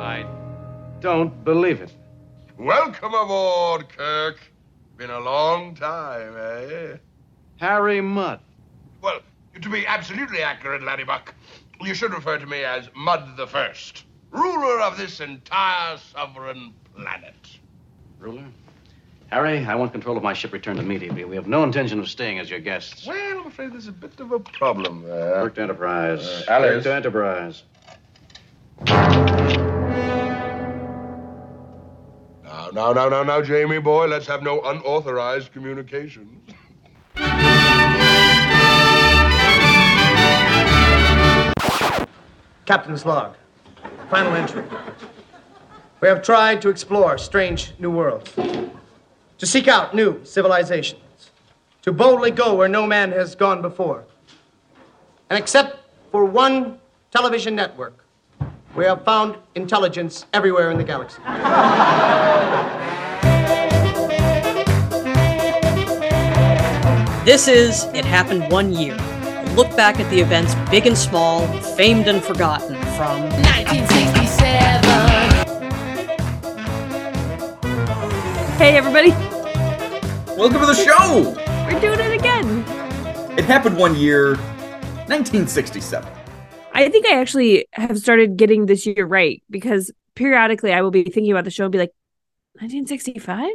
I don't believe it. Welcome aboard, Kirk. Been a long time, eh? Harry Mudd. Well, to be absolutely accurate, Laddybuck, you should refer to me as Mudd the First, ruler of this entire sovereign planet. Ruler? Harry, I want control of my ship returned immediately. We have no intention of staying as your guests. Well, I'm afraid there's a bit of a problem there. Kirk to Enterprise. Uh, Alice. Kirk to Enterprise. Now, now, now, now, now, Jamie boy, let's have no unauthorized communications. Captain's log. Final entry. We have tried to explore strange new worlds, to seek out new civilizations, to boldly go where no man has gone before. And except for one television network, we have found intelligence everywhere in the galaxy. This is It Happened One Year. A look back at the events, big and small, famed and forgotten, from 1967. Hey, everybody. Welcome to the show! We're doing it again. It happened one year, 1967. I think I actually have started getting this year right because periodically I will be thinking about the show and be like, 1965?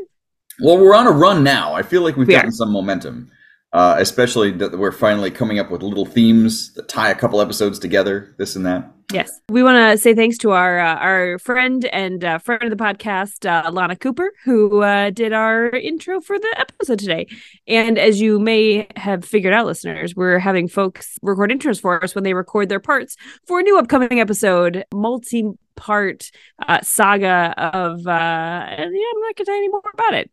Well, we're on a run now. I feel like we've We gotten are. some momentum, uh, especially that we're finally coming up with little themes that tie a couple episodes together, this and that. Yes. We want to say thanks to our uh, our friend and uh, friend of the podcast, uh, Lana Cooper, who uh, did our intro for the episode today. And as you may have figured out, listeners, we're having folks record intros for us when they record their parts for a new upcoming episode, multi part uh, saga of. Yeah, I'm not going to tell you any more about it.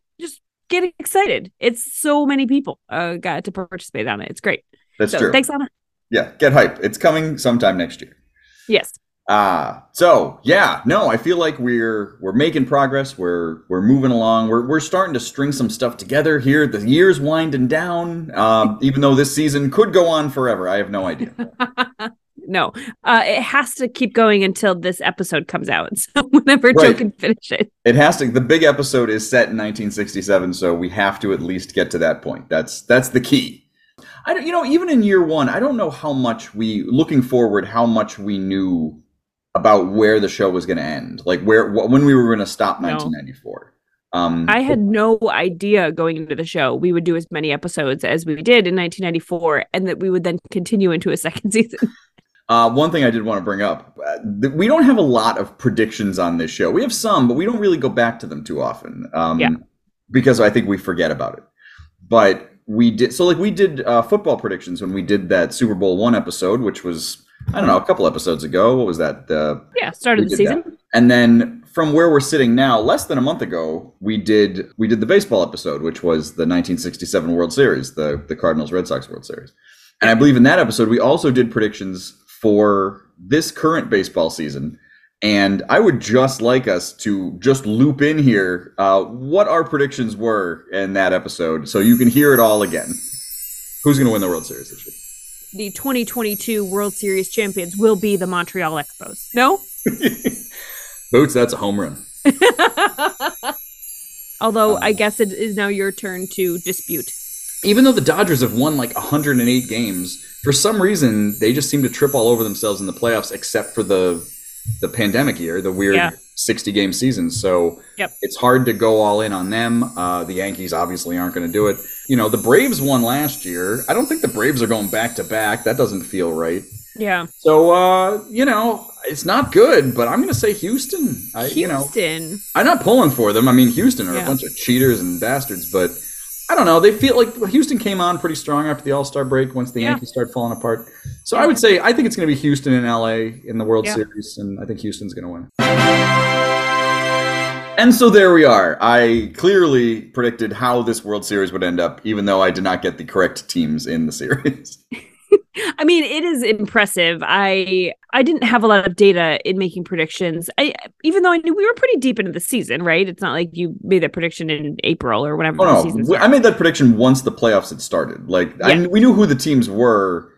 Get excited. It's so many people uh, got to participate on it. It's great. That's so true. thanks, Lana. Yeah, get hype. It's coming sometime next year. Yes. Uh so yeah, no, I feel like we're we're making progress. We're we're moving along. We're we're starting to string some stuff together here. The year's winding down. Um, even though this season could go on forever, I have no idea. no, uh, it has to keep going until this episode comes out. So whenever Joe can finish it. It has to. The big episode is set in 1967, so we have to at least get to that point. That's that's the key. I don't, you know, even in year one, I don't know how much we, looking forward, how much we knew about where the show was going to end, like where wh- when we were going to stop No. 1994. Um, I had no idea going into the show we would do as many episodes as we did in 1994, and that we would then continue into a second season. Uh, one thing I did want to bring up: uh, th- we don't have a lot of predictions on this show. We have some, but we don't really go back to them too often. Um, Yeah. Because I think we forget about it. But we did so, like we did uh, football predictions when we did that Super Bowl one episode, which was I don't know a couple episodes ago. What was that? Uh, Yeah, start of the season. that. And then from where we're sitting now, less than a month ago, we did we did the baseball episode, which was the 1967 World Series, the the Cardinals Red Sox World Series. And I believe in that episode we also did predictions for this current baseball season. And I would just like us to just loop in here uh, what our predictions were in that episode, so you can hear it all again. Who's going to win the World Series this year? The 2022 World Series champions will be the Montreal Expos. No? Boots, that's a home run. Although I guess it is now your turn to dispute. even though the Dodgers have won like 108 games, for some reason they just seem to trip all over themselves in the playoffs, except for the the pandemic year, the weird Yeah. 60 game season. So Yep. it's hard to go all in on them. Uh, the Yankees obviously aren't going to do it. You know, the Braves won last year. I don't think the Braves are going back to back. That doesn't feel right. Yeah. So uh, you know, it's not good, but I'm going to say Houston. I, you know, Houston. I'm not pulling for them. I mean, Houston are Yeah. a bunch of cheaters and bastards, but I don't know. They feel like Houston came on pretty strong after the All Star break once the Yeah. Yankees started falling apart. So I would say I think it's going to be Houston and LA in the World Yeah. Series, and I think Houston's going to win. And so there we are. I clearly predicted how this World Series would end up, even though I did not get the correct teams in the series. I mean, it is impressive. I I didn't have a lot of data in making predictions. I even though I knew we were pretty deep into the season, right? It's not like you made that prediction in April or whenever the Oh no. I made that prediction once the playoffs had started. Like I, we knew who the teams were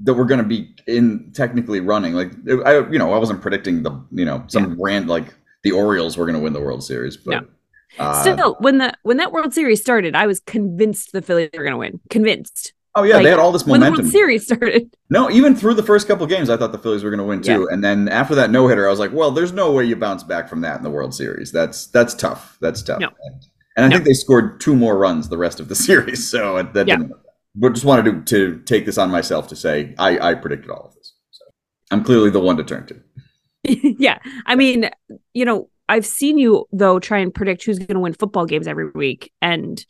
that were going to be in technically running. Like I, you know, I wasn't predicting the, you know, some brand like the Orioles were going to win the World Series, but No. uh, Still, when the when that World Series started, I was convinced the Phillies were going to win. Convinced. Oh yeah, like, they had all this momentum. When the. World Series started, No, even through the first couple games, I thought the Phillies were going to win too. And then after that no hitter, I was like, well, there's no way you bounce back from that in the World Series. That's that's tough. That's tough. No. And I No. think they scored two more runs the rest of the series. So that Yeah. didn't. But just wanted to, to take this on myself to say I, I predicted all of this. So I'm clearly the one to turn to. yeah. I mean, you know, I've seen you though try and predict who's going to win football games every week, and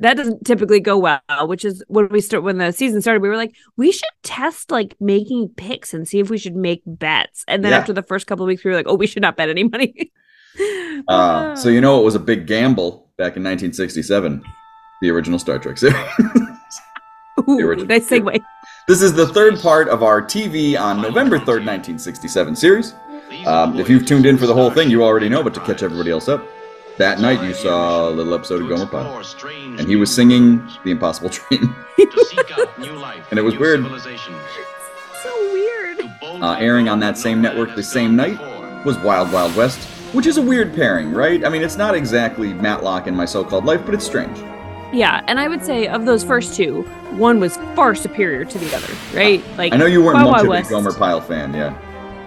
that doesn't typically go well. Which is when we start when the season started, we were like, we should test like making picks and see if we should make bets. And then Yeah. after the first couple of weeks, we were like, oh, we should not bet any money. Uh, so you know it was a big gamble back in 1967, the original Star Trek series. Ooh, original- nice segue. This is the third part of our TV on November 3rd, 1967 series. Um, if you've tuned in for the whole thing, you already know, but to catch everybody else up, that night you saw a little episode of Gomer Pyle, and he was singing The Impossible Dream. and it was weird. So weird. Uh, airing on that same network the same night was Wild Wild West, which is a weird pairing, right? I mean, it's not exactly Matlock and My So-Called Life, but it's strange. Yeah, and I would say of those first two, one was far superior to the other, right? Like I know you weren't Wild much Wild of West. a Gomer Pyle fan, yeah.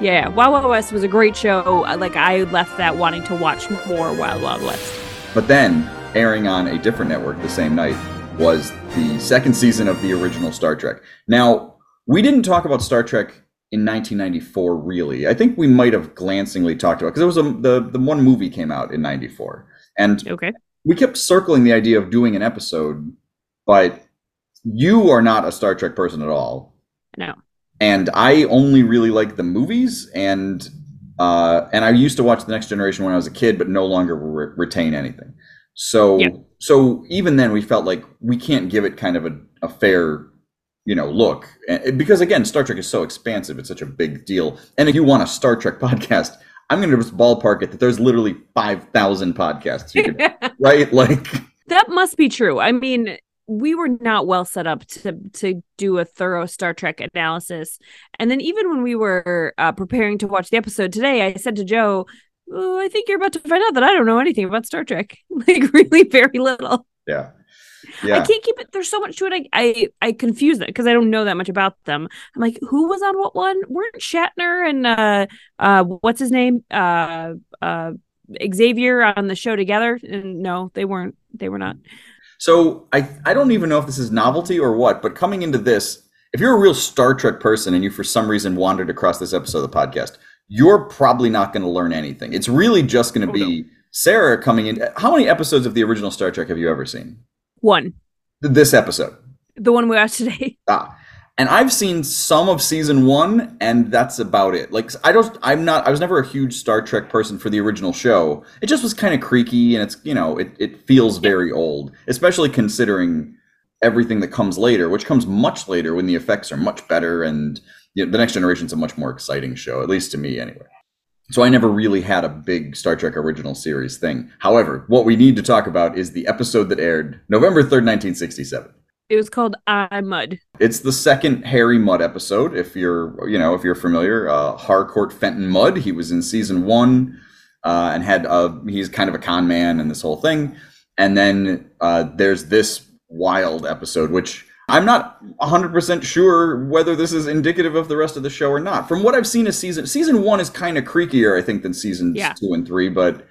Yeah, Wild Wild West was a great show. Uh, Like I left that wanting to watch more Wild Wild West. But then, airing on a different network the same night, was the second season of the original Star Trek. Now, we didn't talk about Star Trek in 1994, really. I think we might have glancingly talked about because it was a, the the one movie came out in '94, and Okay. we kept circling the idea of doing an episode. But you are not a Star Trek person at all, No. And I only really like the movies and uh, and I used to watch the Next Generation when I was a kid, but no longer re- retain anything. So Yeah. so even then, we felt like we can't give it kind of a, a fair you know look because again, Star Trek is so expansive; it's such a big deal. And if you want a Star Trek podcast. I'm going to just ballpark it that there's literally 5,000 podcasts you could, right? Like, That must be true. I mean, we were not well set up to to do a thorough Star Trek analysis. And then even when we were uh, preparing to watch the episode today, I said to Joe, oh, "I think you're about to find out that I don't know anything about Star Trek. like really very little. yeah. Yeah. I can't keep it. There's so much to it. I I, I confuse it because I don't know that much about them. I'm like, who was on what one? Weren't Shatner and uh uh what's his name uh uh Xavier on the show together? And no, they weren't. They were not. So I I don't even know if this is novelty or what, but coming into this, if you're a real Star Trek person and you for some reason wandered across this episode of the podcast, you're probably not going to learn anything. It's really just going to Oh, be Sarah coming in. How many episodes of the original Star Trek have you ever seen? One, This episode. the one we watched today. Ah. And I've seen some of season one, and that's about it. Like I don't, I'm not, I was never a huge Star Trek person for the original show. It just was kind of creaky, and it's, you know, it it feels very old, especially considering everything that comes later, which comes much later when the effects are much better, and you know, the Next Generation's a much more exciting show, at least to me, anyway. So I never really had a big Star Trek original series thing. However, what we need to talk about is the episode that aired November third, nineteen sixty-seven. It was called I Mudd. It's the second Harry Mudd episode. If you're, you know, if you're familiar, uh, Harcourt Fenton Mudd. He was in season one, uh, and had uh, he's kind of a con man and this whole thing. And then uh, there's this wild episode, which I'm not 100% sure whether this is indicative of the rest of the show or not. From what I've seen, of season season one is kind of creakier, I think, than seasons Yeah. two and three. But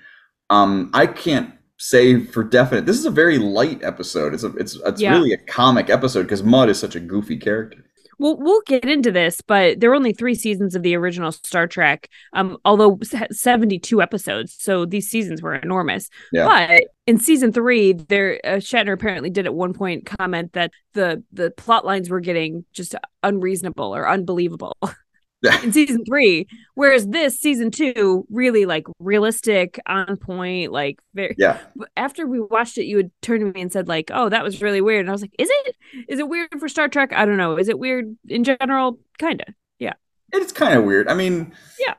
um, I can't say for definite. This is a very light episode. It's a, it's it's Yeah. really a comic episode because Mudd is such a goofy character. Well, we'll get into this, but there were only three seasons of the original Star Trek, um, although 72 episodes. So these seasons were enormous. Yeah. But in season three, there uh, Shatner apparently did at one point comment that the the plot lines were getting just unreasonable or unbelievable in season three, whereas this season two really like realistic, on point, like very Yeah. after we watched it, you would turn to me and said like, "Oh, that was really weird," and I was like, "Is it? Is it weird for Star Trek? I don't know. Is it weird in general? Kinda. Yeah. It's kind of weird. I mean, Yeah.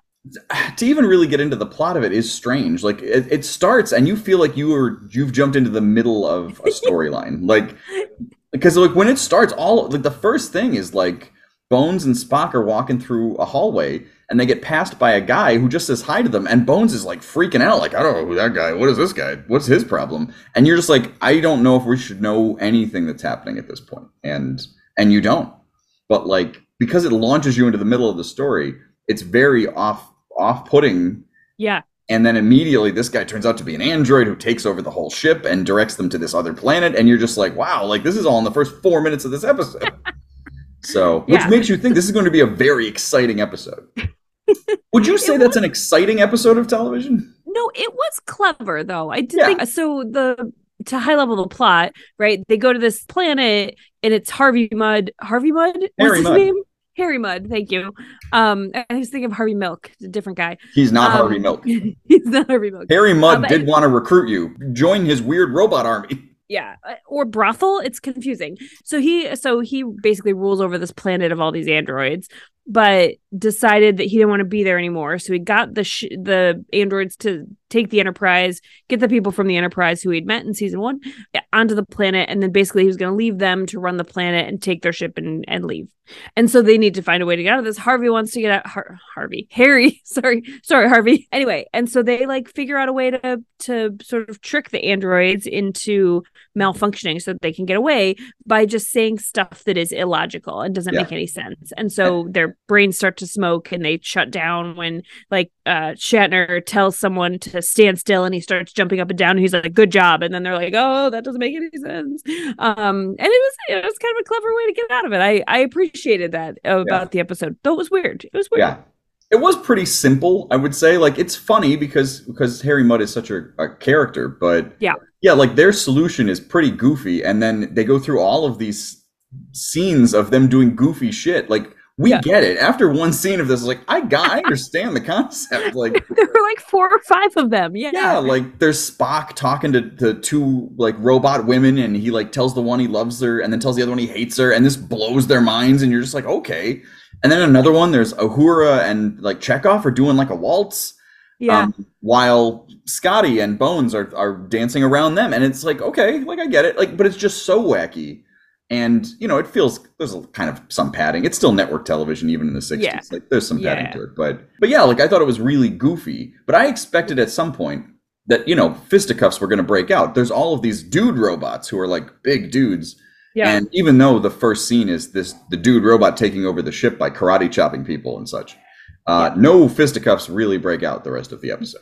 To even really get into the plot of it is strange. Like it, it starts and you feel like you are you've jumped into the middle of a storyline. like because like when it starts, all like the first thing is like Bones and Spock are walking through a hallway and they get passed by a guy who just says hi to them and Bones is like freaking out like I don't know who that guy what is this guy? What's his problem? And you're just like I don't know if we should know anything that's happening at this point and and you don't. But like because it launches you into the middle of the story it's very off off-putting. Yeah. and then immediately this guy turns out to be an android who takes over the whole ship and directs them to this other planet and you're just like wow like this is all in the first four minutes of this episode so which Yeah. makes you think this is going to be a very exciting episode would you say that's an exciting episode of television No, it was clever though. I did Yeah. think so. The to high level the plot, right? They go to this planet and it's Harvey Mudd. Harvey Mudd. What's his Mudd. name? Harry Mudd. Thank you. Um, I was thinking of Harvey Milk, a different guy. he's not Um, harvey milk He's not Harvey Milk. harry mudd Um, did want to recruit you join his weird robot army yeah uh, or brothel it's confusing. So he so he basically rules over this planet of all these androids but decided that he didn't want to be there anymore. So he got the sh- the androids to take the enterprise get the people from the enterprise who he'd met in season one eh, onto the planet. And then basically he was going to leave them to run the planet and take their ship and, and leave. And so they need to find a way to get out of this. Harvey wants to get out Har- harvey harry sorry sorry harvey. Anyway and so they like figure out a way to to sort of trick the androids into malfunctioning so that they can get away by just saying stuff that is illogical and doesn't Yeah. make any sense. And so their brains start to smoke and they shut down when like uh Shatner tells someone to stand still and he starts jumping up and down and he's like good job and then they're like oh that doesn't make any sense. Um and it was it was kind of a clever way to get out of it. I I appreciated that about the episode. Though it was weird. It was weird. yeah it was pretty simple i would say like it's funny because because harry mudd is such a, a character but Yeah. Yeah like their solution is pretty goofy and then they go through all of these scenes of them doing goofy shit like we Yeah. get it after one scene of this like i got i understand the concept like there were like four or five of them. Yeah. yeah like there's spock talking to, the two like robot women and he like tells the one he loves her and then tells the other one he hates her and this blows their minds and you're just like okay and then another one there's uhura and like chekov are doing like a waltz Yeah. um, while scotty and bones are, are dancing around them and it's like okay like i get it like but it's just so wacky and you know it feels there's a kind of some padding it's still network television even in the 60s Yeah. like there's some padding Yeah. to it but but yeah like i thought it was really goofy but i expected at some point that you know fisticuffs were going to break out there's all of these dude robots who are like big dudes yeah. and even though the first scene is this the dude robot taking over the ship by karate chopping people and such uh, no fisticuffs really break out the rest of the episode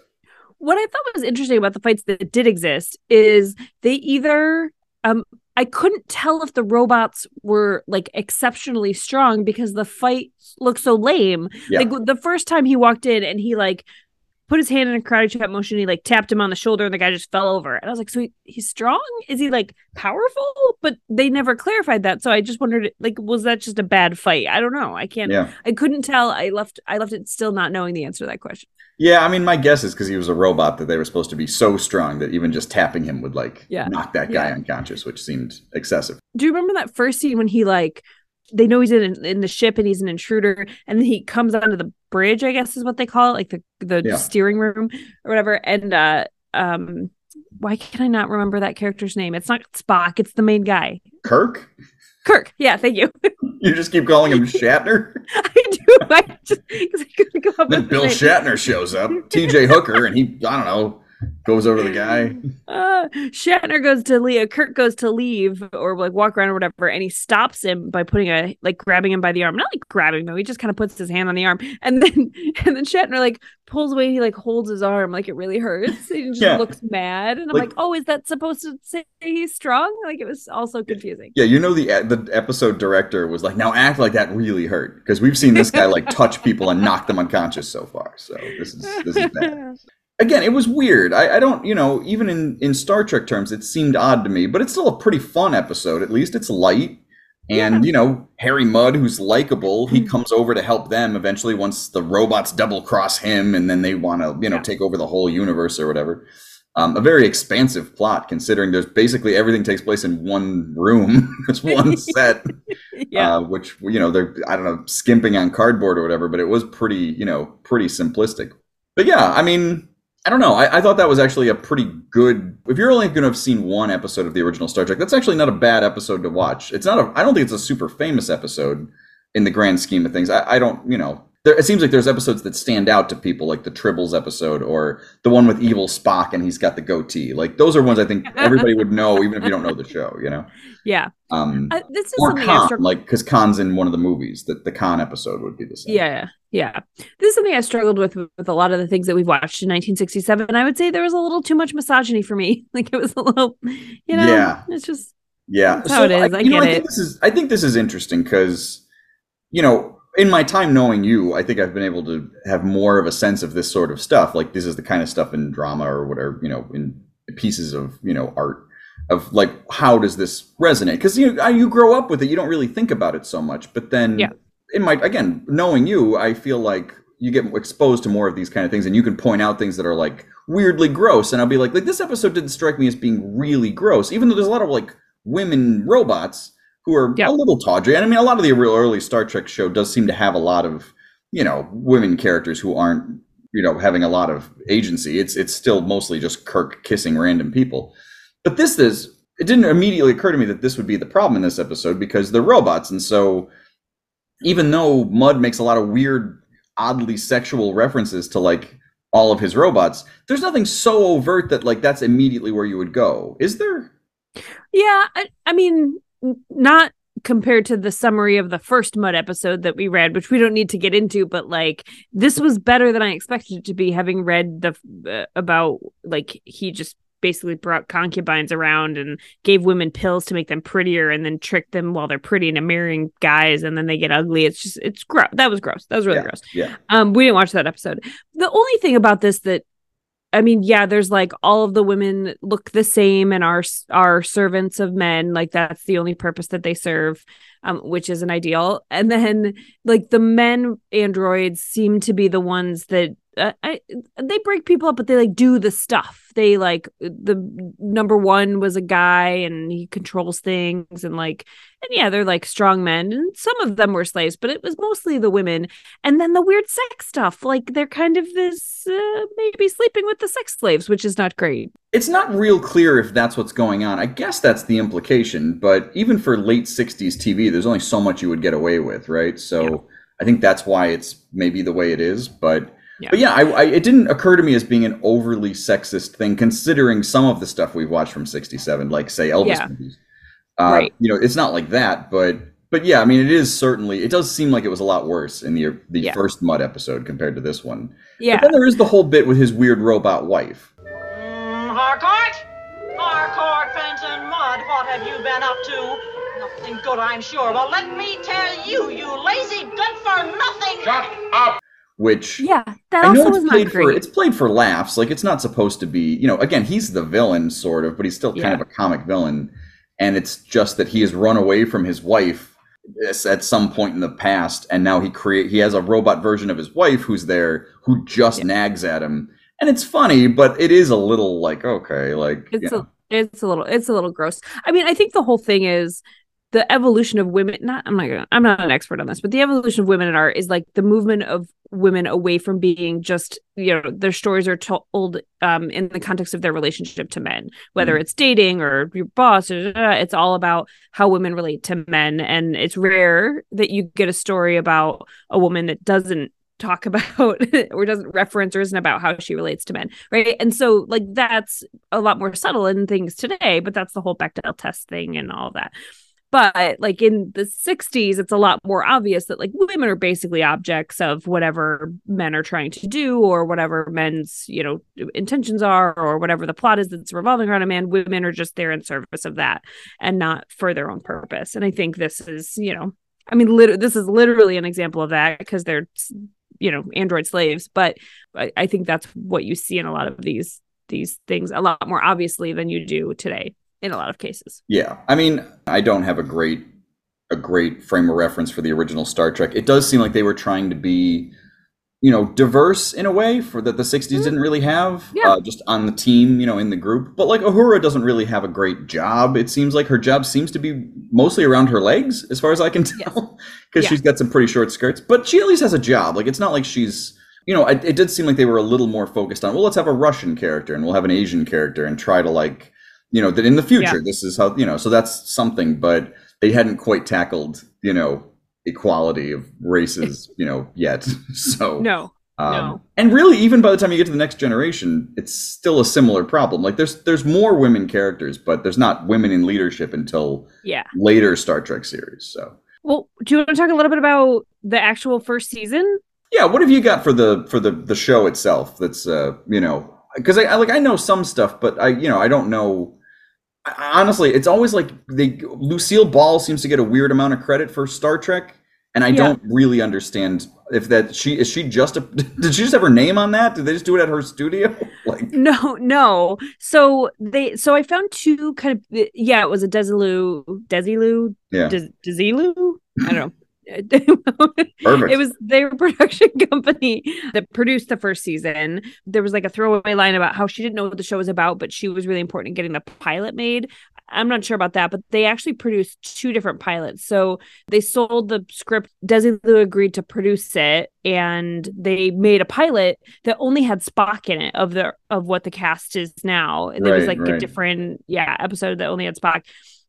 what I thought was interesting about the fights that did exist is they either um I couldn't tell if the robots were like exceptionally strong because the fight looked so lame. Yeah. Like the first time he walked in and he like put his hand in a karate chop motion, he like tapped him on the shoulder and the guy just fell over. And I was like, so he, he's strong? Is he like powerful? But they never clarified that. So I just wondered like was that just a bad fight? I don't know. I can't yeah I couldn't tell. I left I left it still not knowing the answer to that question. Yeah, I mean, my guess is because he was a robot that they were supposed to be so strong that even just tapping him would like Yeah. knock that guy Yeah. unconscious, which seemed excessive. do you remember that first scene when he like they know he's in in the ship and he's an intruder and then he comes onto the bridge i guess is what they call it like the the Yeah. steering room or whatever and uh um why can i not remember that character's name it's not spock it's the main guy Kirk, kirk yeah thank you you just keep calling him Shatner. i do i just because i couldn't come up then Bill. Shatner shows up, T.J. Hooker, and he I don't know goes over to the guy. uh, Shatner goes to leave. Kirk goes to leave or like walk around or whatever, and he stops him by putting a like grabbing him by the arm. Not like grabbing him, he just kind of puts his hand on the arm, and then and then Shatner like pulls away. He like holds his arm like it really hurts. He just Yeah. looks mad, and I'm Like- like, oh, is that supposed to say he's strong? Like it was also confusing. Yeah, you know the the episode director was like, now act like that really hurt because we've seen this guy like touch people and knock them unconscious so far. So this is this is bad. again, it was weird. I, I don't, you know, even in in Star Trek terms, it seemed odd to me, but it's still a pretty fun episode. At least it's light, and you know, Harry Mudd, who's likable, he Hmm. comes over to help them eventually once the robots double cross him, and then they want to, you know, Yeah. take over the whole universe or whatever. Um, a very expansive plot, considering there's basically everything takes place in one room. There's one set yeah. uh, which you know they're I don't know skimping on cardboard or whatever, but it was pretty you know pretty simplistic. But yeah, I mean I don't know. I, I thought that was actually a pretty good. If you're only going to have seen one episode of the original Star Trek, that's actually not a bad episode to watch. It's not a. I don't think it's a super famous episode, in the grand scheme of things. I, I don't, you know, there, it seems like there's episodes that stand out to people, like the Tribbles episode or the one with evil Spock and he's got the goatee. Like those are ones I think everybody would know, even if you don't know the show. You know, Yeah. um, Uh, this is or something I Khan, like because Khan's in one of the movies. That the Khan episode would be the same. Yeah, yeah. This is something I struggled with with a lot of the things that we've watched in 1967. I would say there was a little too much misogyny for me. Like it was a little, you know, Yeah. it's just Yeah, That's how it is. I know, get I think it. this is I think this is interesting because, you know, in my time knowing you, I think I've been able to have more of a sense of this sort of stuff. Like this is the kind of stuff in drama or whatever, you know, in pieces of you know art of like how does this resonate? Because you know, you grow up with it, you don't really think about it so much. But then, Yeah. in my again knowing you, I feel like you get exposed to more of these kind of things, and you can point out things that are like weirdly gross, and I'll be like, like this episode didn't strike me as being really gross, even though there's a lot of like women robots who are Yeah. a little tawdry. And I mean, a lot of the real early Star Trek show does seem to have a lot of, you know, women characters who aren't, you know, having a lot of agency. It's it's still mostly just Kirk kissing random people. But this is it didn't immediately occur to me that this would be the problem in this episode because they're robots, and so even though Mudd makes a lot of weird, oddly sexual references to like all of his robots, there's nothing so overt that like that's immediately where you would go. Is there? Yeah, I, I mean, not compared to the summary of the first Mudd episode that we read, which we don't need to get into, but like this was better than I expected it to be, having read the uh, about like he just basically brought concubines around and gave women pills to make them prettier and then tricked them while they're pretty into marrying guys and then they get ugly. It's just it's gross. That was gross. That was really Yeah. gross. Yeah. Um, we didn't watch that episode. The only thing about this that I mean, yeah, there's like all of the women look the same and are are servants of men. Like that's the only purpose that they serve, um, which is an ideal. And then like the men androids seem to be the ones that uh, I, they break people up, but they like do the stuff. They like the number one was a guy and he controls things and like and yeah, they're like strong men and some of them were slaves, but it was mostly the women. And then the weird sex stuff, like they're kind of this uh, maybe sleeping with the sex slaves, which is not great. It's not real clear if that's what's going on. I guess that's the implication, but even for late 60s TV, there's only so much you would get away with, right? So Yeah. I think that's why it's maybe the way it is. But Yeah. but yeah, I, I, it didn't occur to me as being an overly sexist thing, considering some of the stuff we've watched from 67, like, say, Elvis Yeah. movies. Uh, Right. You know, it's not like that, but. But yeah, I mean, it is certainly. It does seem like it was a lot worse in the the Yeah. first Mudd episode compared to this one. Yeah. But then there is the whole bit with his weird robot wife. Mm, Harcourt? Harcourt, Fenton, Mudd, what have you been up to? Nothing good, I'm sure. Well, let me tell you, you lazy good for nothing. Shut up! Which yeah, that I know also it's played for it's played for laughs. Like it's not supposed to be, you know. Again, he's the villain, sort of, but he's still kind Yeah. of a comic villain. And it's just that he has run away from his wife at some point in the past, and now he create he has a robot version of his wife who's there who just nags at him. And it's funny, but it is a little like okay, like it's know. a it's a little it's a little gross. I mean, I think the whole thing is the evolution of women not I'm not gonna, I'm not an expert on this, but the evolution of women in art is like the movement of women away from being just you know their stories are told um in the context of their relationship to men whether Mhm. it's dating or your boss da, it's all about how women relate to men. And it's rare that you get a story about a woman that doesn't talk about or doesn't reference or isn't about how she relates to men right? And so like that's a lot more subtle in things today but that's the whole Bechdel test thing and all that but like in the 60s it's a lot more obvious that like women are basically objects of whatever men are trying to do or whatever men's you know intentions are or whatever the plot is that's revolving around a man. Women are just there in service of that and not for their own purpose. And i think this is you know i mean lit- this is literally an example of that because they're you know android slaves. But I, I think that's what you see in a lot of these these things a lot more obviously than you do today in a lot of cases Yeah, I mean, I don't have a great a great frame of reference for the original Star Trek. It does seem like they were trying to be, you know, diverse in a way for that the '60s didn't really have. Mm-hmm. Yeah. Uh, just on the team, you know, in the group. But like Uhura doesn't really have a great job. It seems like her job seems to be mostly around her legs, as far as I can tell, because Yeah. she's got some pretty short skirts. But she at least has a job. Like it's not like she's. You know, it, it did seem like they were a little more focused on. Well, let's have a Russian character and we'll have an Asian character and try to like you know that in the future Yeah. this is how you know so that's something but they hadn't quite tackled you know equality of races, you know, yet. So No. um, no. And really, even by the time you get to the next generation, it's still a similar problem. Like there's there's more women characters, but there's not women in leadership until Yeah. later Star Trek series. So Well, do you want to talk a little bit about the actual first season? yeah, what have you got for the for the the show itself? That's uh you know because I, I like I know some stuff, but I you know I don't know. I- Honestly, it's always like they Lucille Ball seems to get a weird amount of credit for Star Trek, and I Yeah. don't really understand if that she is she just a did she just have her name on that? Did they just do it at her studio? Like No, no. So they, so I found two kind of, yeah, it was a Desilu, Desilu, yeah, Des, Desilu. I don't know. It was their production company that produced the first season. There was like a throwaway line about how she didn't know what the show was about, but she was really important in getting the pilot made. I'm not sure about that, but they actually produced two different pilots. So they sold the script. Desi Desilu agreed to produce it, and they made a pilot that only had Spock in it of the of what the cast is now. There was Right, like a different, yeah, episode that only had Spock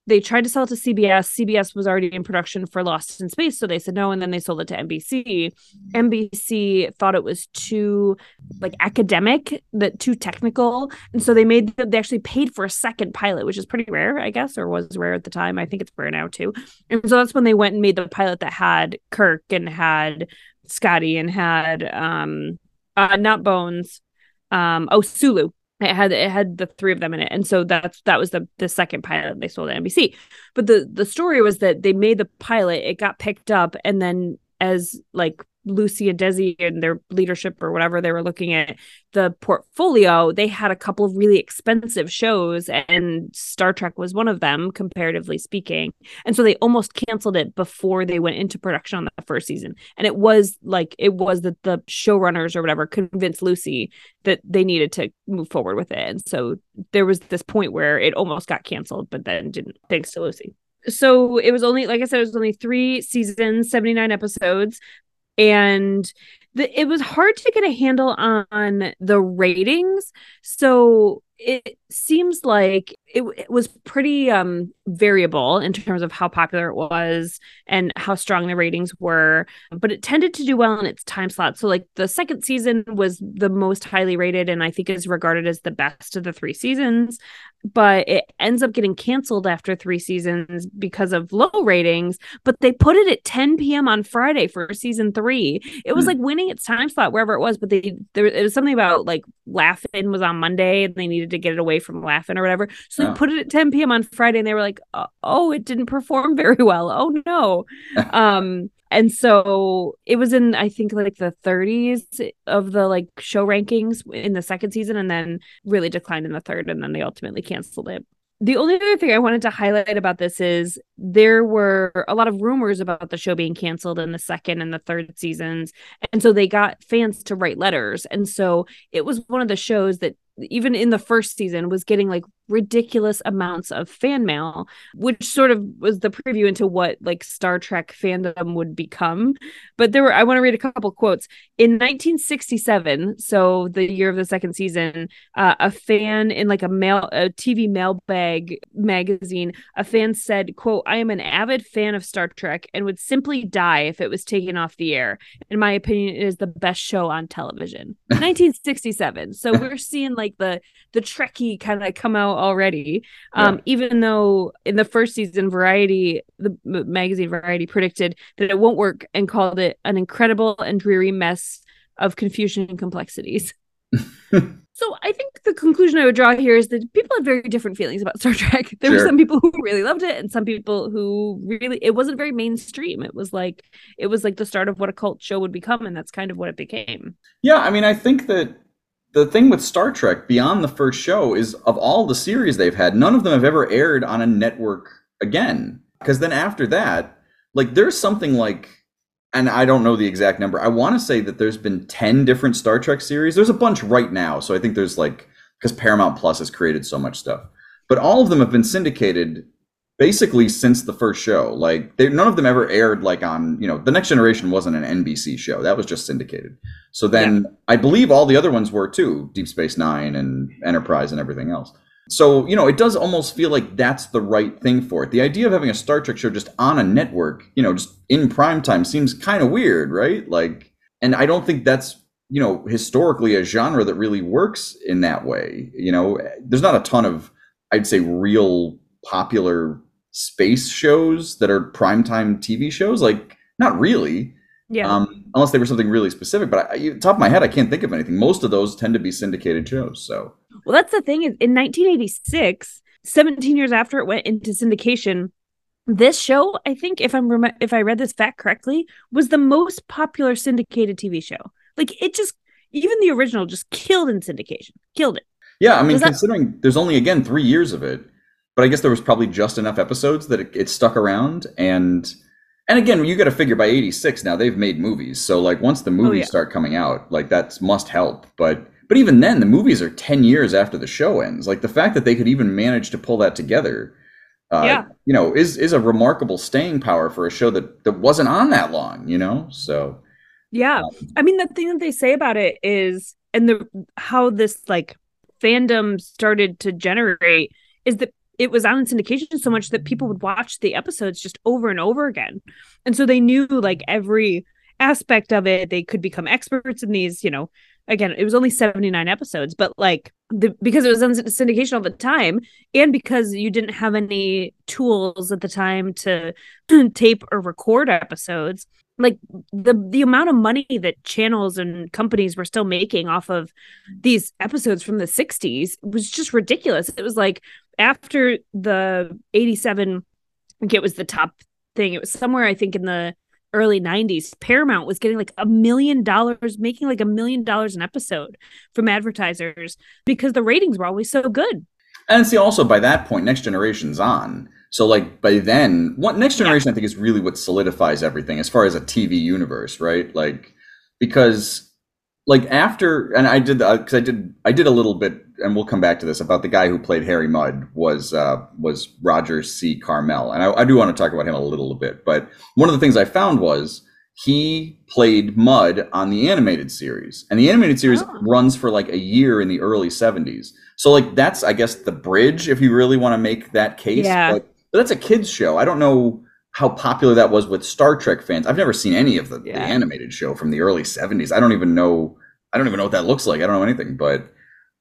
they tried to sell it to CBS. CBS was already in production for Lost in Space, so they said no, and then they sold it to NBC. NBC thought it was too like academic, that too technical, and so they made they actually paid for a second pilot, which is pretty rare, I guess, or was rare at the time. I think it's rare now too. And so that's when they went and made the pilot that had Kirk and had Scotty and had um uh not Bones, um oh Sulu it had it had the three of them in it. And so that's that was the the second pilot they sold to NBC but the the story was that they made the pilot it got picked up and then as like Lucy and Desi and their leadership or whatever they were looking at the portfolio they had a couple of really expensive shows and Star Trek was one of them comparatively speaking and so they almost canceled it before they went into production on the first season and it was like it was that the showrunners or whatever convinced Lucy that they needed to move forward with it. And so there was this point where it almost got canceled, but then didn't, thanks to Lucy. So it was only, like I said, it was only three seasons, 79 episodes. And the, it was hard to get a handle on the ratings. So it seems like it, it was pretty um variable in terms of how popular it was and how strong the ratings were but it tended to do well in its time slot so like the second season was the most highly rated and i think is regarded as the best of the three seasons but it ends up getting canceled after three seasons because of low ratings but they put it at 10 p.m on friday for season three it was Hmm. like winning its time slot wherever it was but they there it was something about like Laugh-In was on monday and they needed to get it away from Laugh-In or whatever so Oh. they put it at 10 p.m on friday and they were like "Uh, oh it didn't perform very well oh no um and so it was in i think like the 30s of the like show rankings in the second season and then really declined in the third and then they ultimately canceled it the only other thing I wanted to highlight about this is there were a lot of rumors about the show being canceled in the second and the third seasons. And so they got fans to write letters. And so it was one of the shows that even in the first season was getting like ridiculous amounts of fan mail, which sort of was the preview into what like Star Trek fandom would become. But there were I want to read a couple quotes. In 1967, so the year of the second season, uh, a fan in like a mail a TV mailbag magazine, a fan said, "quote I am an avid fan of Star Trek and would simply die if it was taken off the air. In my opinion, it is the best show on television." 1967. So we're seeing like the the Trekkie kind of come out already. Um, Yeah. even though in the first season, Variety, the magazine Variety, predicted that it won't work and called it an incredible and dreary mess of confusion and complexities. So I think the conclusion I would draw here is that people had very different feelings about Star Trek. There were some people who really loved it and some people who really it wasn't very mainstream. It was like it was like the start of what a cult show would become and that's kind of what it became. Yeah, I mean, I think that the thing with Star Trek beyond the first show is of all the series they've had, none of them have ever aired on a network again. Because then after that, like there's something like, and I don't know the exact number. I want to say that there's been 10 different Star Trek series. There's a bunch right now. So I think there's like, because Paramount Plus has created so much stuff. But all of them have been syndicated basically since the first show. Like they, none of them ever aired like on, you know, The Next Generation wasn't an NBC show. That was just syndicated. So then I believe all the other ones were too, Deep Space Nine and Enterprise and everything else. So, you know, it does almost feel like that's the right thing for it. The idea of having a Star Trek show just on a network, you know, just in prime time seems kind of weird, right? Like, and I don't think that's, you know, historically a genre that really works in that way. You know, there's not a ton of, I'd say, real popular space shows that are primetime TV shows. Like, not really. Yeah. Um, unless they were something really specific. But I, top of my head, I can't think of anything. Most of those tend to be syndicated shows. So Well, that's the thing is in 1986, 17 years after it went into syndication, this show, I think if I'm rem- if I read this fact correctly, was the most popular syndicated TV show. Like it just even the original just killed in syndication. Killed it. yeah, I mean, Was that- considering there's only again three years of it, but I guess there was probably just enough episodes that it, it stuck around. And and again, you got to figure by '86 now they've made movies. So like once the movies yeah. start coming out, like that's must help. But but even then, the movies are ten years after the show ends. Like the fact that they could even manage to pull that together. Uh, Yeah. you know, is is a remarkable staying power for a show that that wasn't on that long. You know, so Yeah. Um, I mean, the thing that they say about it is, and the how this like fandom started to generate is that it was on syndication so much that people would watch the episodes just over and over again. And so they knew like every aspect of it. They could become experts in these, you know, again, it was only 79 episodes, but like the because it was on syndication all the time, and because you didn't have any tools at the time to tape or record episodes, like the the amount of money that channels and companies were still making off of these episodes from the 60s was just ridiculous. It was like after the 87 I think it was the top thing. It was somewhere I think in the early 90s Paramount was getting like a million dollars making like a million dollars an episode from advertisers because the ratings were always so good. And see, also by that point, Next Generation's on. So, like by then, what Next Generation I think is really what solidifies everything as far as a TV universe, right? Like because, like after, and I did because I did I did a little bit, and we'll come back to this about the guy who played Harry Mudd was uh, was Roger C. Carmel, and I, I do want to talk about him a little bit. But one of the things I found was he played Mudd on the animated series, and the animated series Oh. runs for like a year in the early '70s. So like that's I guess the bridge if you really want to make that case. Yeah. But, but that's a kids show. I don't know how popular that was with Star Trek fans. I've never seen any of the, the animated show from the early '70s. I don't even know. I don't even know what that looks like. I don't know anything. But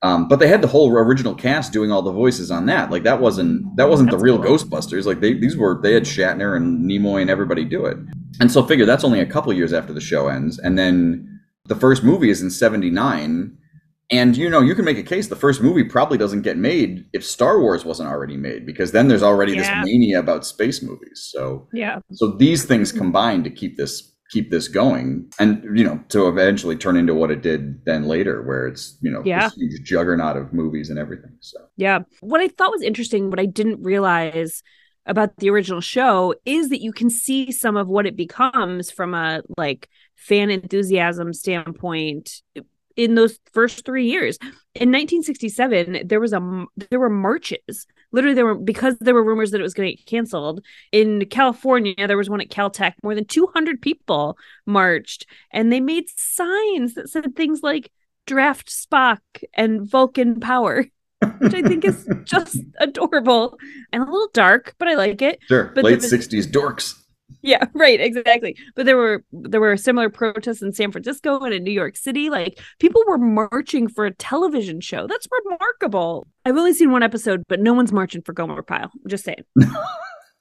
um, but they had the whole original cast doing all the voices on that. Like that wasn't that wasn't the real cool. Ghostbusters. Like they these were they had Shatner and Nimoy and everybody do it. And so figure that's only a couple years after the show ends, and then the first movie is in '79. And you know, you can make a case the first movie probably doesn't get made if Star Wars wasn't already made, because then there's already Yeah. this mania about space movies. So Yeah. so these things combine to keep this keep this going and you know to eventually turn into what it did then later where it's you know Yeah. this huge juggernaut of movies and everything so Yeah. What I thought was interesting, what I didn't realize about the original show is that you can see some of what it becomes from a like fan enthusiasm standpoint in those first 3 years. In 1967, there was a there were marches. Literally there were because there were rumors that it was going to get canceled. In California, there was one at Caltech. More than 200 people marched and they made signs that said things like draft Spock and Vulcan power which I think is just adorable and a little dark, but I like it. sure But late the- 60s dorks Yeah, right, exactly. But there were there were similar protests in San Francisco and in New York City. Like people were marching for a television show. That's remarkable. I've only seen one episode, but no one's marching for Gomer Pyle. I'm just saying.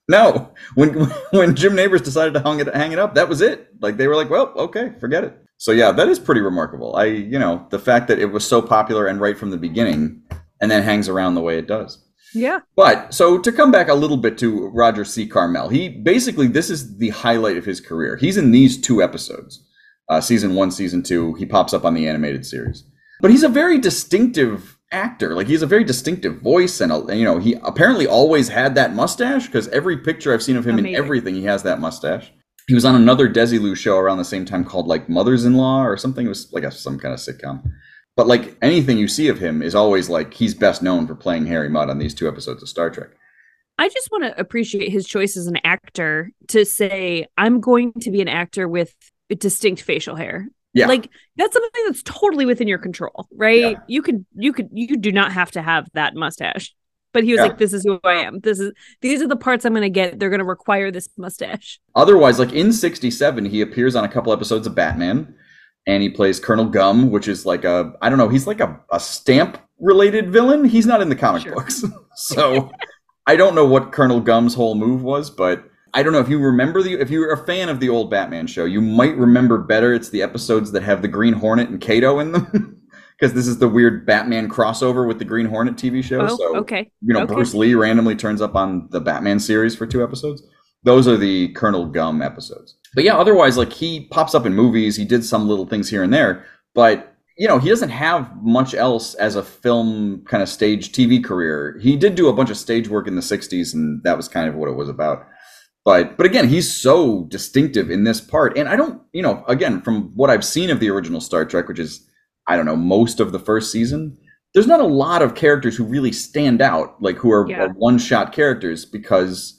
no when when jim nabors decided to hang it hang it up that was it like they were like well okay forget it so yeah that is pretty remarkable i you know the fact that it was so popular and right from the beginning and then hangs around the way it does Yeah. But so to come back a little bit to Roger C. Carmel, he basically this is the highlight of his career. He's in these two episodes, uh, season one, season two. He pops up on the animated series, but he's a very distinctive actor. Like he's a very distinctive voice, and a, you know he apparently always had that mustache because every picture I've seen of him in everything, he has that mustache. He was on another Desilu show around the same time called like Mothers-in-Law or something. It was like a, some kind of sitcom. But like anything you see of him is always like he's best known for playing Harry Mudd on these two episodes of Star Trek. I just want to appreciate his choice as an actor to say, I'm going to be an actor with distinct facial hair. Yeah. Like that's something that's totally within your control, right? Yeah. You could you could you do not have to have that mustache. But he was Yeah. like, This is who I am. This is these are the parts I'm gonna get. They're gonna require this mustache. Otherwise, like in 67, he appears on a couple episodes of Batman and he plays Colonel Gum, which is like a, I don't know, he's like a, a stamp related villain. He's not in the comic Sure. books. so I don't know what Colonel Gum's whole move was, but I don't know if you remember the, if you're a fan of the old Batman show, you might remember better. It's the episodes that have the Green Hornet and Kato in them. Because this is the weird Batman crossover with the Green Hornet TV show. Oh, so okay. you know, Okay. Bruce Lee randomly turns up on the Batman series for two episodes. Those are the Colonel Gum episodes. But yeah, otherwise, like he pops up in movies. He did some little things here and there, but you know, he doesn't have much else as a film kind of stage TV career. He did do a bunch of stage work in the '60s, and that was kind of what it was about. But but again, he's so distinctive in this part, and I don't, you know, again from what I've seen of the original Star Trek, which is I don't know most of the first season. There's not a lot of characters who really stand out, like who are, Yeah. are one-shot characters, because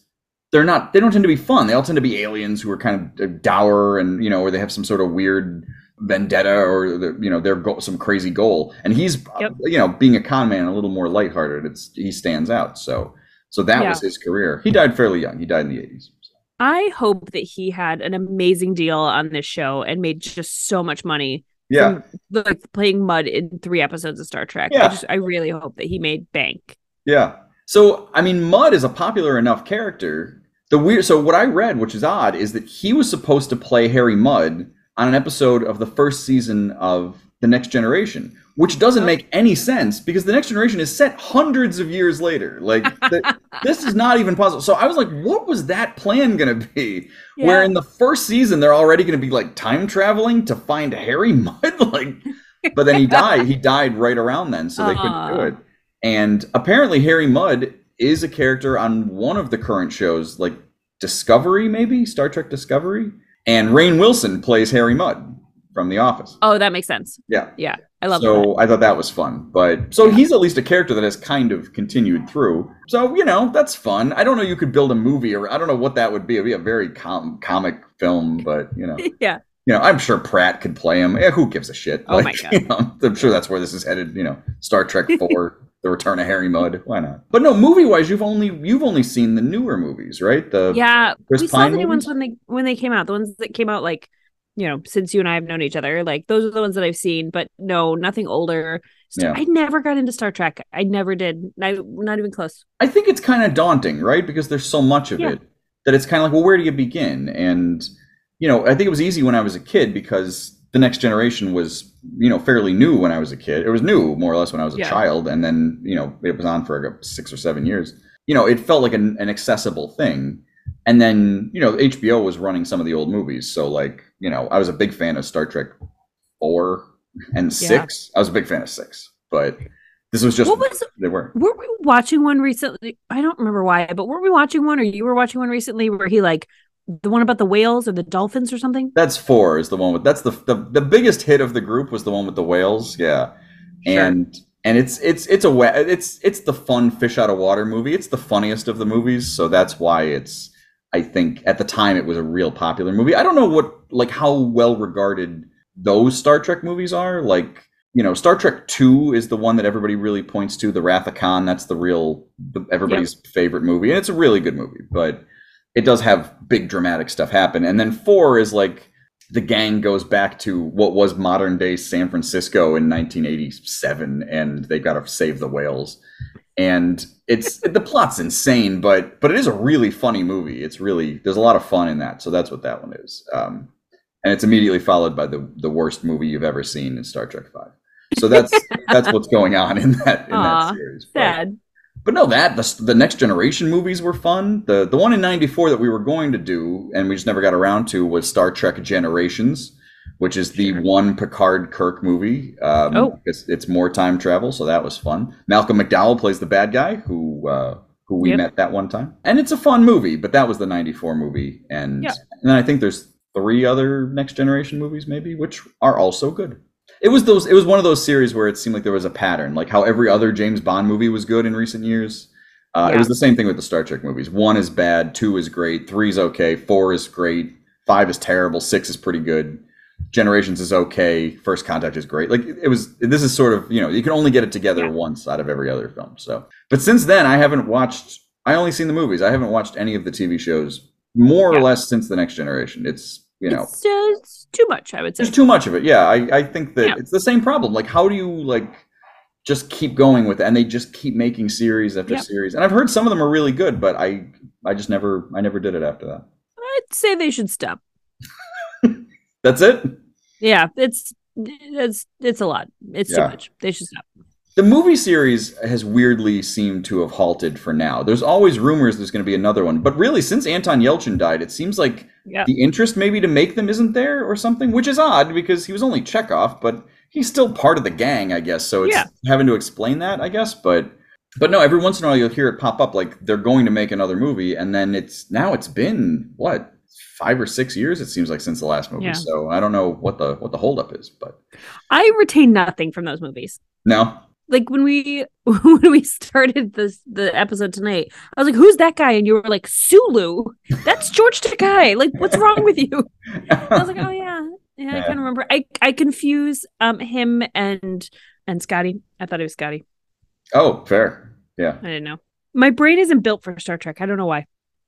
they're not. They don't tend to be fun. They all tend to be aliens who are kind of uh, dour, and you know, or they have some sort of weird vendetta, or the, you know, their goal, some crazy goal. And he's, uh, Yep. you know, being a con man, a little more lighthearted. It's he stands out. So so that Yeah. was his career. He died fairly young. He died in the 80s. I hope that he had an amazing deal on this show and made just so much money Yeah. from like playing Mudd in three episodes of Star Trek. Yeah. I just I really hope that he made bank. Yeah. So I mean, Mudd is a popular enough character. The weird. So what I read, which is odd, is that he was supposed to play Harry Mudd on an episode of the first season of The Next Generation, which doesn't make any sense because The Next Generation is set hundreds of years later. Like th- this is not even possible. So I was like, what was that plan going to be? Where in the first season they're already going to be like time traveling to find Harry Mudd, like. But then he died. He died right around then, so they couldn't do uh-huh. it. And apparently, Harry Mudd is a character on one of the current shows, like Discovery, maybe Star Trek Discovery. And Rainn Wilson plays Harry Mudd from The Office. Oh, that makes sense. Yeah. Yeah. I love that. so that. I thought that was fun. But so he's at least a character that has kind of continued through. So, you know, that's fun. I don't know you could build a movie or I don't know what that would be. It'd be a very com- comic film, but you know. Yeah. You know, I'm sure Pratt could play him. Eh, who gives a shit? Oh my God. You know, I'm sure that's where this is headed. You know, Star Trek Four, The Return of Harry Mudd. Why not? But no, movie wise, you've only you've only seen the newer movies, right? The Yeah. Chris we saw the new ones when they when they came out. The ones that came out like, you know, since you and I have known each other. Like those are the ones that I've seen, but no, nothing older. Yeah. I never got into Star Trek. I never did. Not, not even close. I think it's kind of daunting, right? Because there's so much of Yeah. it that it's kind of like, well, where do you begin? And you know, I think it was easy when I was a kid because the next generation was, you know, fairly new when I was a kid. It was new more or less when I was a Yeah. child, and then you know, it was on for six or seven years. You know, it felt like an, an accessible thing. And then, you know, HBO was running some of the old movies. So, like, you know, I was a big fan of Star Trek four and six. I was a big fan of six, but this was just What was they were. were we watching one recently? I don't remember why, but were we watching one or you were watching one recently where he like the one about the whales or the dolphins or something? That's four is the one with that's the the, the biggest hit of the group was the one with the whales. Yeah, Sure. and and it's it's it's a it's it's the fun fish out of water movie. It's the funniest of the movies, so that's why it's I think at the time it was a real popular movie. I don't know what like how well regarded those Star Trek movies are. Like you know, Star Trek Two is the one that everybody really points to. The Wrath of Khan. That's the real the, everybody's favorite movie, and it's a really good movie. But it does have big dramatic stuff happen. And then four is like the gang goes back to what was modern day San Francisco in 1987, and they've got to save the whales. And it's the plot's insane, but but it is a really funny movie. It's really there's a lot of fun in that. So that's what that one is. Um, and it's immediately followed by the the worst movie you've ever seen in Star Trek Five. So that's that's what's going on in that in Aw, that series. But- Sad. But no, that the, the next generation movies were fun. The the one in '94 that we were going to do and we just never got around to was Star Trek Generations, which is the one Picard Kirk movie. Um, Oh. it's, it's more time travel, so that was fun. Malcolm McDowell plays the bad guy who uh, who we Yep. met that one time, and it's a fun movie. But that was the '94 movie, and Yeah. and then I think there's three other next generation movies maybe, which are also good. It was those. It was one of those series where it seemed like there was a pattern, like how every other James Bond movie was good in recent years. Uh, It was the same thing with the Star Trek movies. One is bad, two is great, three is okay, four is great, five is terrible, six is pretty good. Generations is okay. First Contact is great. Like it was. This is sort of you know you can only get it together Yeah. once out of every other film. So, but since then I haven't watched. I only seen the movies. I haven't watched any of the TV shows. More or less since the Next Generation. It's you know It's just too much, I would say. there's too much of it. Yeah, I, I think that Yeah. it's the same problem. Like, how do you like just keep going with it? And they just keep making series after Yeah. series. And I've heard some of them are really good, but I I just never I never did it after that. I'd say they should stop. That's it. Yeah, it's it's it's a lot. It's too much. They should stop. The movie series has weirdly seemed to have halted for now. There's always rumors there's going to be another one, but really, since Anton Yelchin died, it seems like Yeah. the interest maybe to make them isn't there or something, which is odd because he was only Chekov, but he's still part of the gang, I guess. So it's Yeah. having to explain that, I guess. But but no, every once in a while you'll hear it pop up like they're going to make another movie, and then it's now it's been what five or six years it seems like since the last movie. Yeah. So I don't know what the what the holdup is, but I retain nothing from those movies. no. Like when we when we started this the episode tonight, I was like, "Who's that guy?" And you were like, "Sulu." That's George Takei. Like, what's wrong with you? I was like, "Oh yeah, yeah." I can't remember. I I confuse um him and and Scotty. I thought it was Scotty. oh, fair. Yeah, I didn't know. My brain isn't built for Star Trek. I don't know why.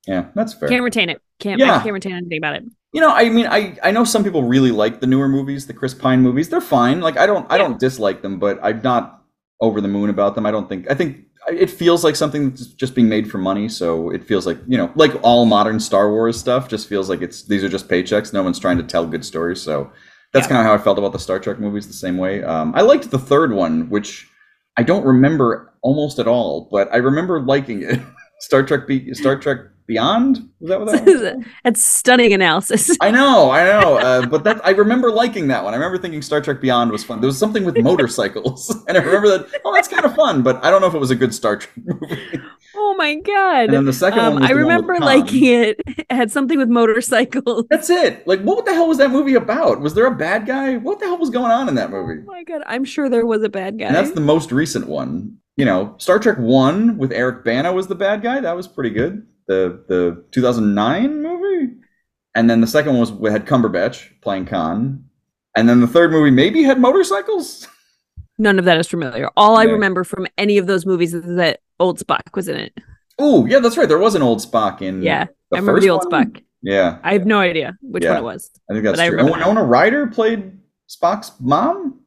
yeah, that's fair. Can't retain it. Can't. Yeah. I can't retain anything about it. You know, I mean, I I know some people really like the newer movies, the Chris Pine movies. They're fine. Like I don't I don't dislike them, but I'm not over the moon about them. I don't think I think it feels like something that's just being made for money. So it feels like you know, like all modern Star Wars stuff, just feels like it's these are just paychecks. No one's trying to tell good stories. So that's Yeah. kind of how I felt about the Star Trek movies. The same way. Um, I liked the third one, which I don't remember almost at all, but I remember liking it. Star Trek Be- Star Trek Beyond was that what that was? That's stunning analysis. I know, I know, uh, but that I remember liking that one. I remember thinking Star Trek Beyond was fun. There was something with motorcycles, and I remember that. Oh, that's kind of fun, but I don't know if it was a good Star Trek movie. Oh my god! And then the second Um, one I the one with remember liking it. It had something with motorcycles. That's it. Like, what the hell was that movie about? Was there a bad guy? What the hell was going on in that movie? Oh my god! I'm sure there was a bad guy. And that's the most recent one. You know, Star Trek One with Eric Bana was the bad guy. That was pretty good. The the 2009 movie, and then the second one was we had Cumberbatch playing Khan, and then the third movie maybe had motorcycles. None of that is familiar. All I remember from any of those movies is that Old Spock was in it. Oh, yeah, that's right. There was an old Spock in. Yeah, the I remember first the Old one? Spock. Yeah, I have no idea which Yeah. one it was. I think that's but I true. And that. Winona Ryder played Spock's mom,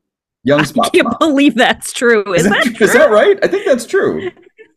young Spock. I can't mom. believe that's true. Is, that true? is that right? I think that's true.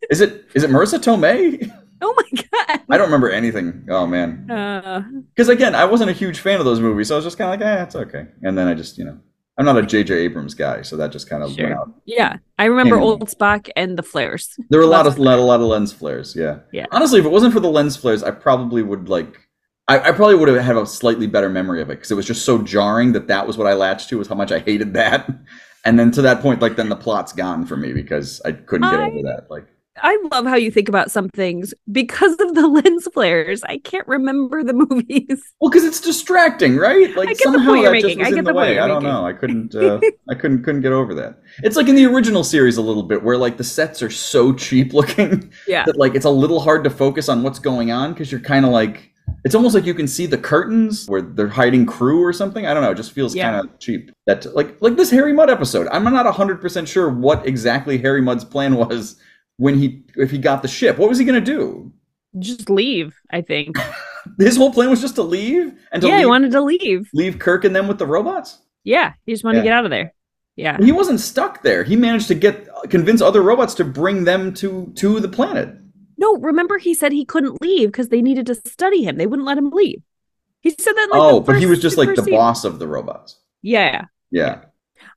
Is it? Is it Marisa Tomei? Oh my god! I don't remember anything. Oh man, Uh, because again, I wasn't a huge fan of those movies, so I was just kind of like, eh, it's okay. And then I just, you know, I'm not a J.J. Abrams guy, so that just kind of went out. yeah, I remember. Old Spock and the flares. There were a lot of lot, a lot of lens flares. Yeah. Yeah. Honestly, if it wasn't for the lens flares, I probably would like. I, I probably would have had a slightly better memory of it because it was just so jarring that that was what I latched to was how much I hated that, and then to that point, like then the plot's gone for me because I couldn't get I- over that. Like, I love how you think about some things because of the lens flares. I can't remember the movies. well, because it's distracting, right? Like I get the somehow point you're that just making. was I in get the, the way. I don't making. know. I couldn't. Uh, I couldn't couldn't get over that. It's like in the original series a little bit where like the sets are so cheap looking. Yeah. that like it's a little hard to focus on what's going on because you're kind of like it's almost like you can see the curtains where they're hiding crew or something. I don't know. It just feels Yeah. kind of cheap. That like like this Harry Mudd episode. I'm not hundred percent sure what exactly Harry Mudd's plan was when he if he got the ship. What was he gonna do? Just leave, I think. His whole plan was just to leave and to yeah, he wanted to leave. leave Kirk and them with the robots. Yeah, he just wanted Yeah. to get out of there. Yeah. He wasn't stuck there. He managed to get convince other robots to bring them to to the planet. No, remember he said he couldn't leave because they needed to study him. They wouldn't let him leave. He said that. Like, oh, but he was just like the scene. boss of the robots. Yeah. Yeah.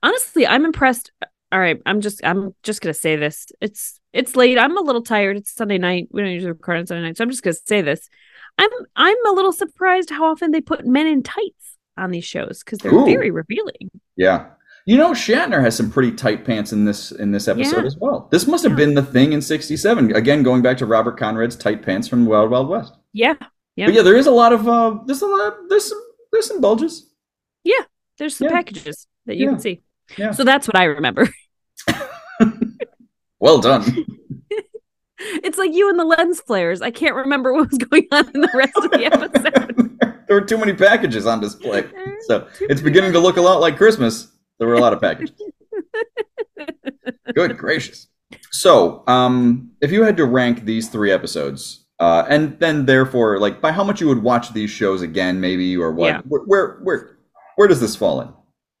Honestly, I'm impressed. All right, I'm just I'm just gonna say this. It's it's late. I'm a little tired. It's Sunday night. We don't usually record on Sunday night, so I'm just gonna say this. I'm I'm a little surprised how often they put men in tights on these shows because they're Ooh. very revealing. Yeah. You know, Shatner has some pretty tight pants in this in this episode Yeah. as well. This must have Yeah. been the thing in '67. Again, going back to Robert Conrad's tight pants from Wild Wild West. Yeah, yeah. But yeah, there is a lot of uh, there's a lot there's some there's some bulges. Yeah, there's some Yeah. packages that you can see. Yeah. So that's what I remember. Well done. It's like you and the lens flares. I can't remember what was going on in the rest of the episode. there were too many packages on display. So it's beginning to look a lot like Christmas. There were a lot of packages. Good gracious. So, um, if you had to rank these three episodes, uh, and then therefore, like, by how much you would watch these shows again, maybe, or what? Yeah. Where, where, where, where does this fall in?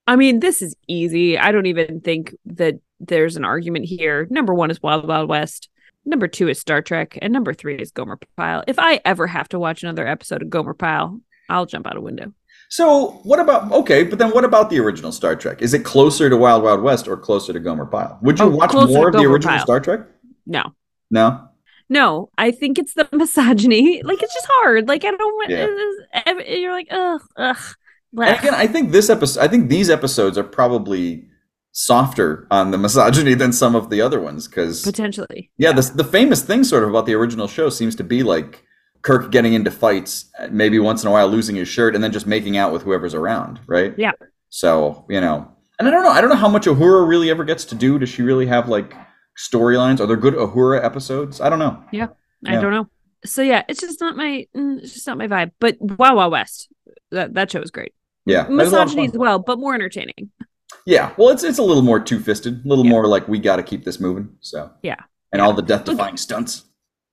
I mean, this is easy. I don't even think that there's an argument here. Number one is Wild Wild West. Number two is Star Trek, and number three is Gomer Pyle. If I ever have to watch another episode of Gomer Pyle, I'll jump out a window. So, what about okay? But then, what about the original Star Trek? Is it closer to Wild Wild West or closer to Gomer Pyle? Would you Oh, watch more of the original Pyle. Star Trek? No, No. no, I think it's the misogyny. Like it's just hard. Like I don't want. Yeah. Uh, uh, you're like ugh, ugh. And again, I think this episode, I think these episodes are probably softer on the misogyny than some of the other ones because potentially. yeah, the the famous thing sort of about the original show seems to be like Kirk getting into fights, maybe once in a while losing his shirt, and then just making out with whoever's around, right? Yeah. So you know, and I don't know, I don't know how much Uhura really ever gets to do. Does she really have like storylines? Are there good Uhura episodes? I don't know. I Yeah. I don't know. So yeah, it's just not my. mm, It's just not my vibe. But Wow Wow West, that that show is great. Yeah, that is a lot of Misogyny as well, but more entertaining. Yeah, well, it's it's a little more two fisted, a little Yeah. more like we got to keep this moving. So Yeah. and all the death defying stunts.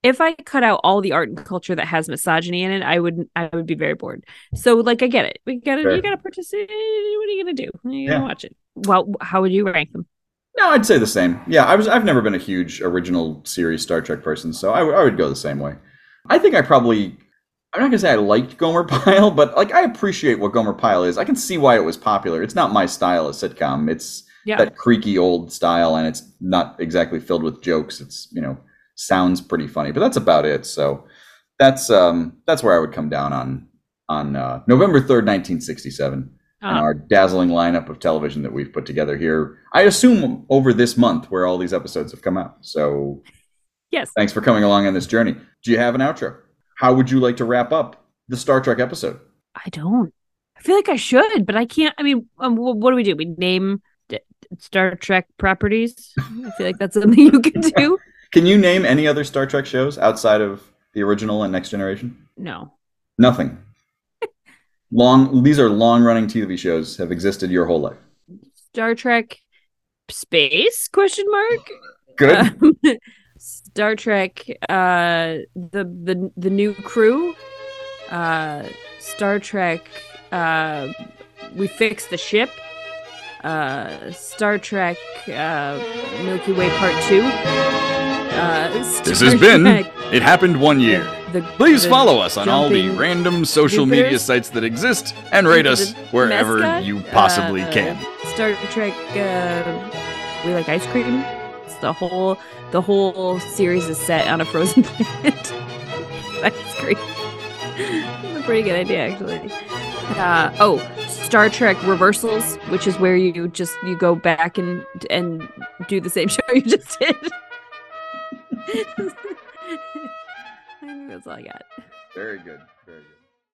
if I cut out all the art and culture that has misogyny in it, I would I would be very bored. So like I get it. We gotta Fair. you gotta participate. What are you gonna do? You Yeah. gotta watch it. Well, how would you rank them? No, I'd say the same. Yeah, I was. I've never been a huge original series Star Trek person, so I, w- I would go the same way. I think I probably. I'm not gonna say I liked Gomer Pyle, but like I appreciate what Gomer Pyle is. I can see why it was popular. It's not my style of sitcom. It's Yeah. that creaky old style, and it's not exactly filled with jokes. It's you know sounds pretty funny, but that's about it. So that's um that's where I would come down on on uh, November third, nineteen sixty seven and Uh, our dazzling lineup of television that we've put together here. I assume over this month where all these episodes have come out. So yes. thanks for coming along on this journey. Do you have an outro? How would you like to wrap up the Star Trek episode? I don't. I feel like I should, but I can't. I mean, um, what do we do? We name d- Star Trek properties. I feel like that's something you can do. Can you name any other Star Trek shows outside of the original and Next Generation? No. Nothing. long these are long running TV shows have existed your whole life. Star Trek space question mark Good. Um, Star Trek, uh, the the the new crew, uh, Star Trek, uh, we fixed the ship, uh, Star Trek, uh, Milky Way Part Two. Uh, This has been It Happened One Year. the- Please the follow us on all the random social media sites that exist and rate the us wherever mascot, you possibly uh, can. Star Trek, uh, we like ice cream. The whole the whole series is set on a frozen planet. ice cream. That's a pretty good idea, actually. Uh, oh, Star Trek Reversals, which is where you just you go back and and do the same show you just did. I think that's all I got. Very good.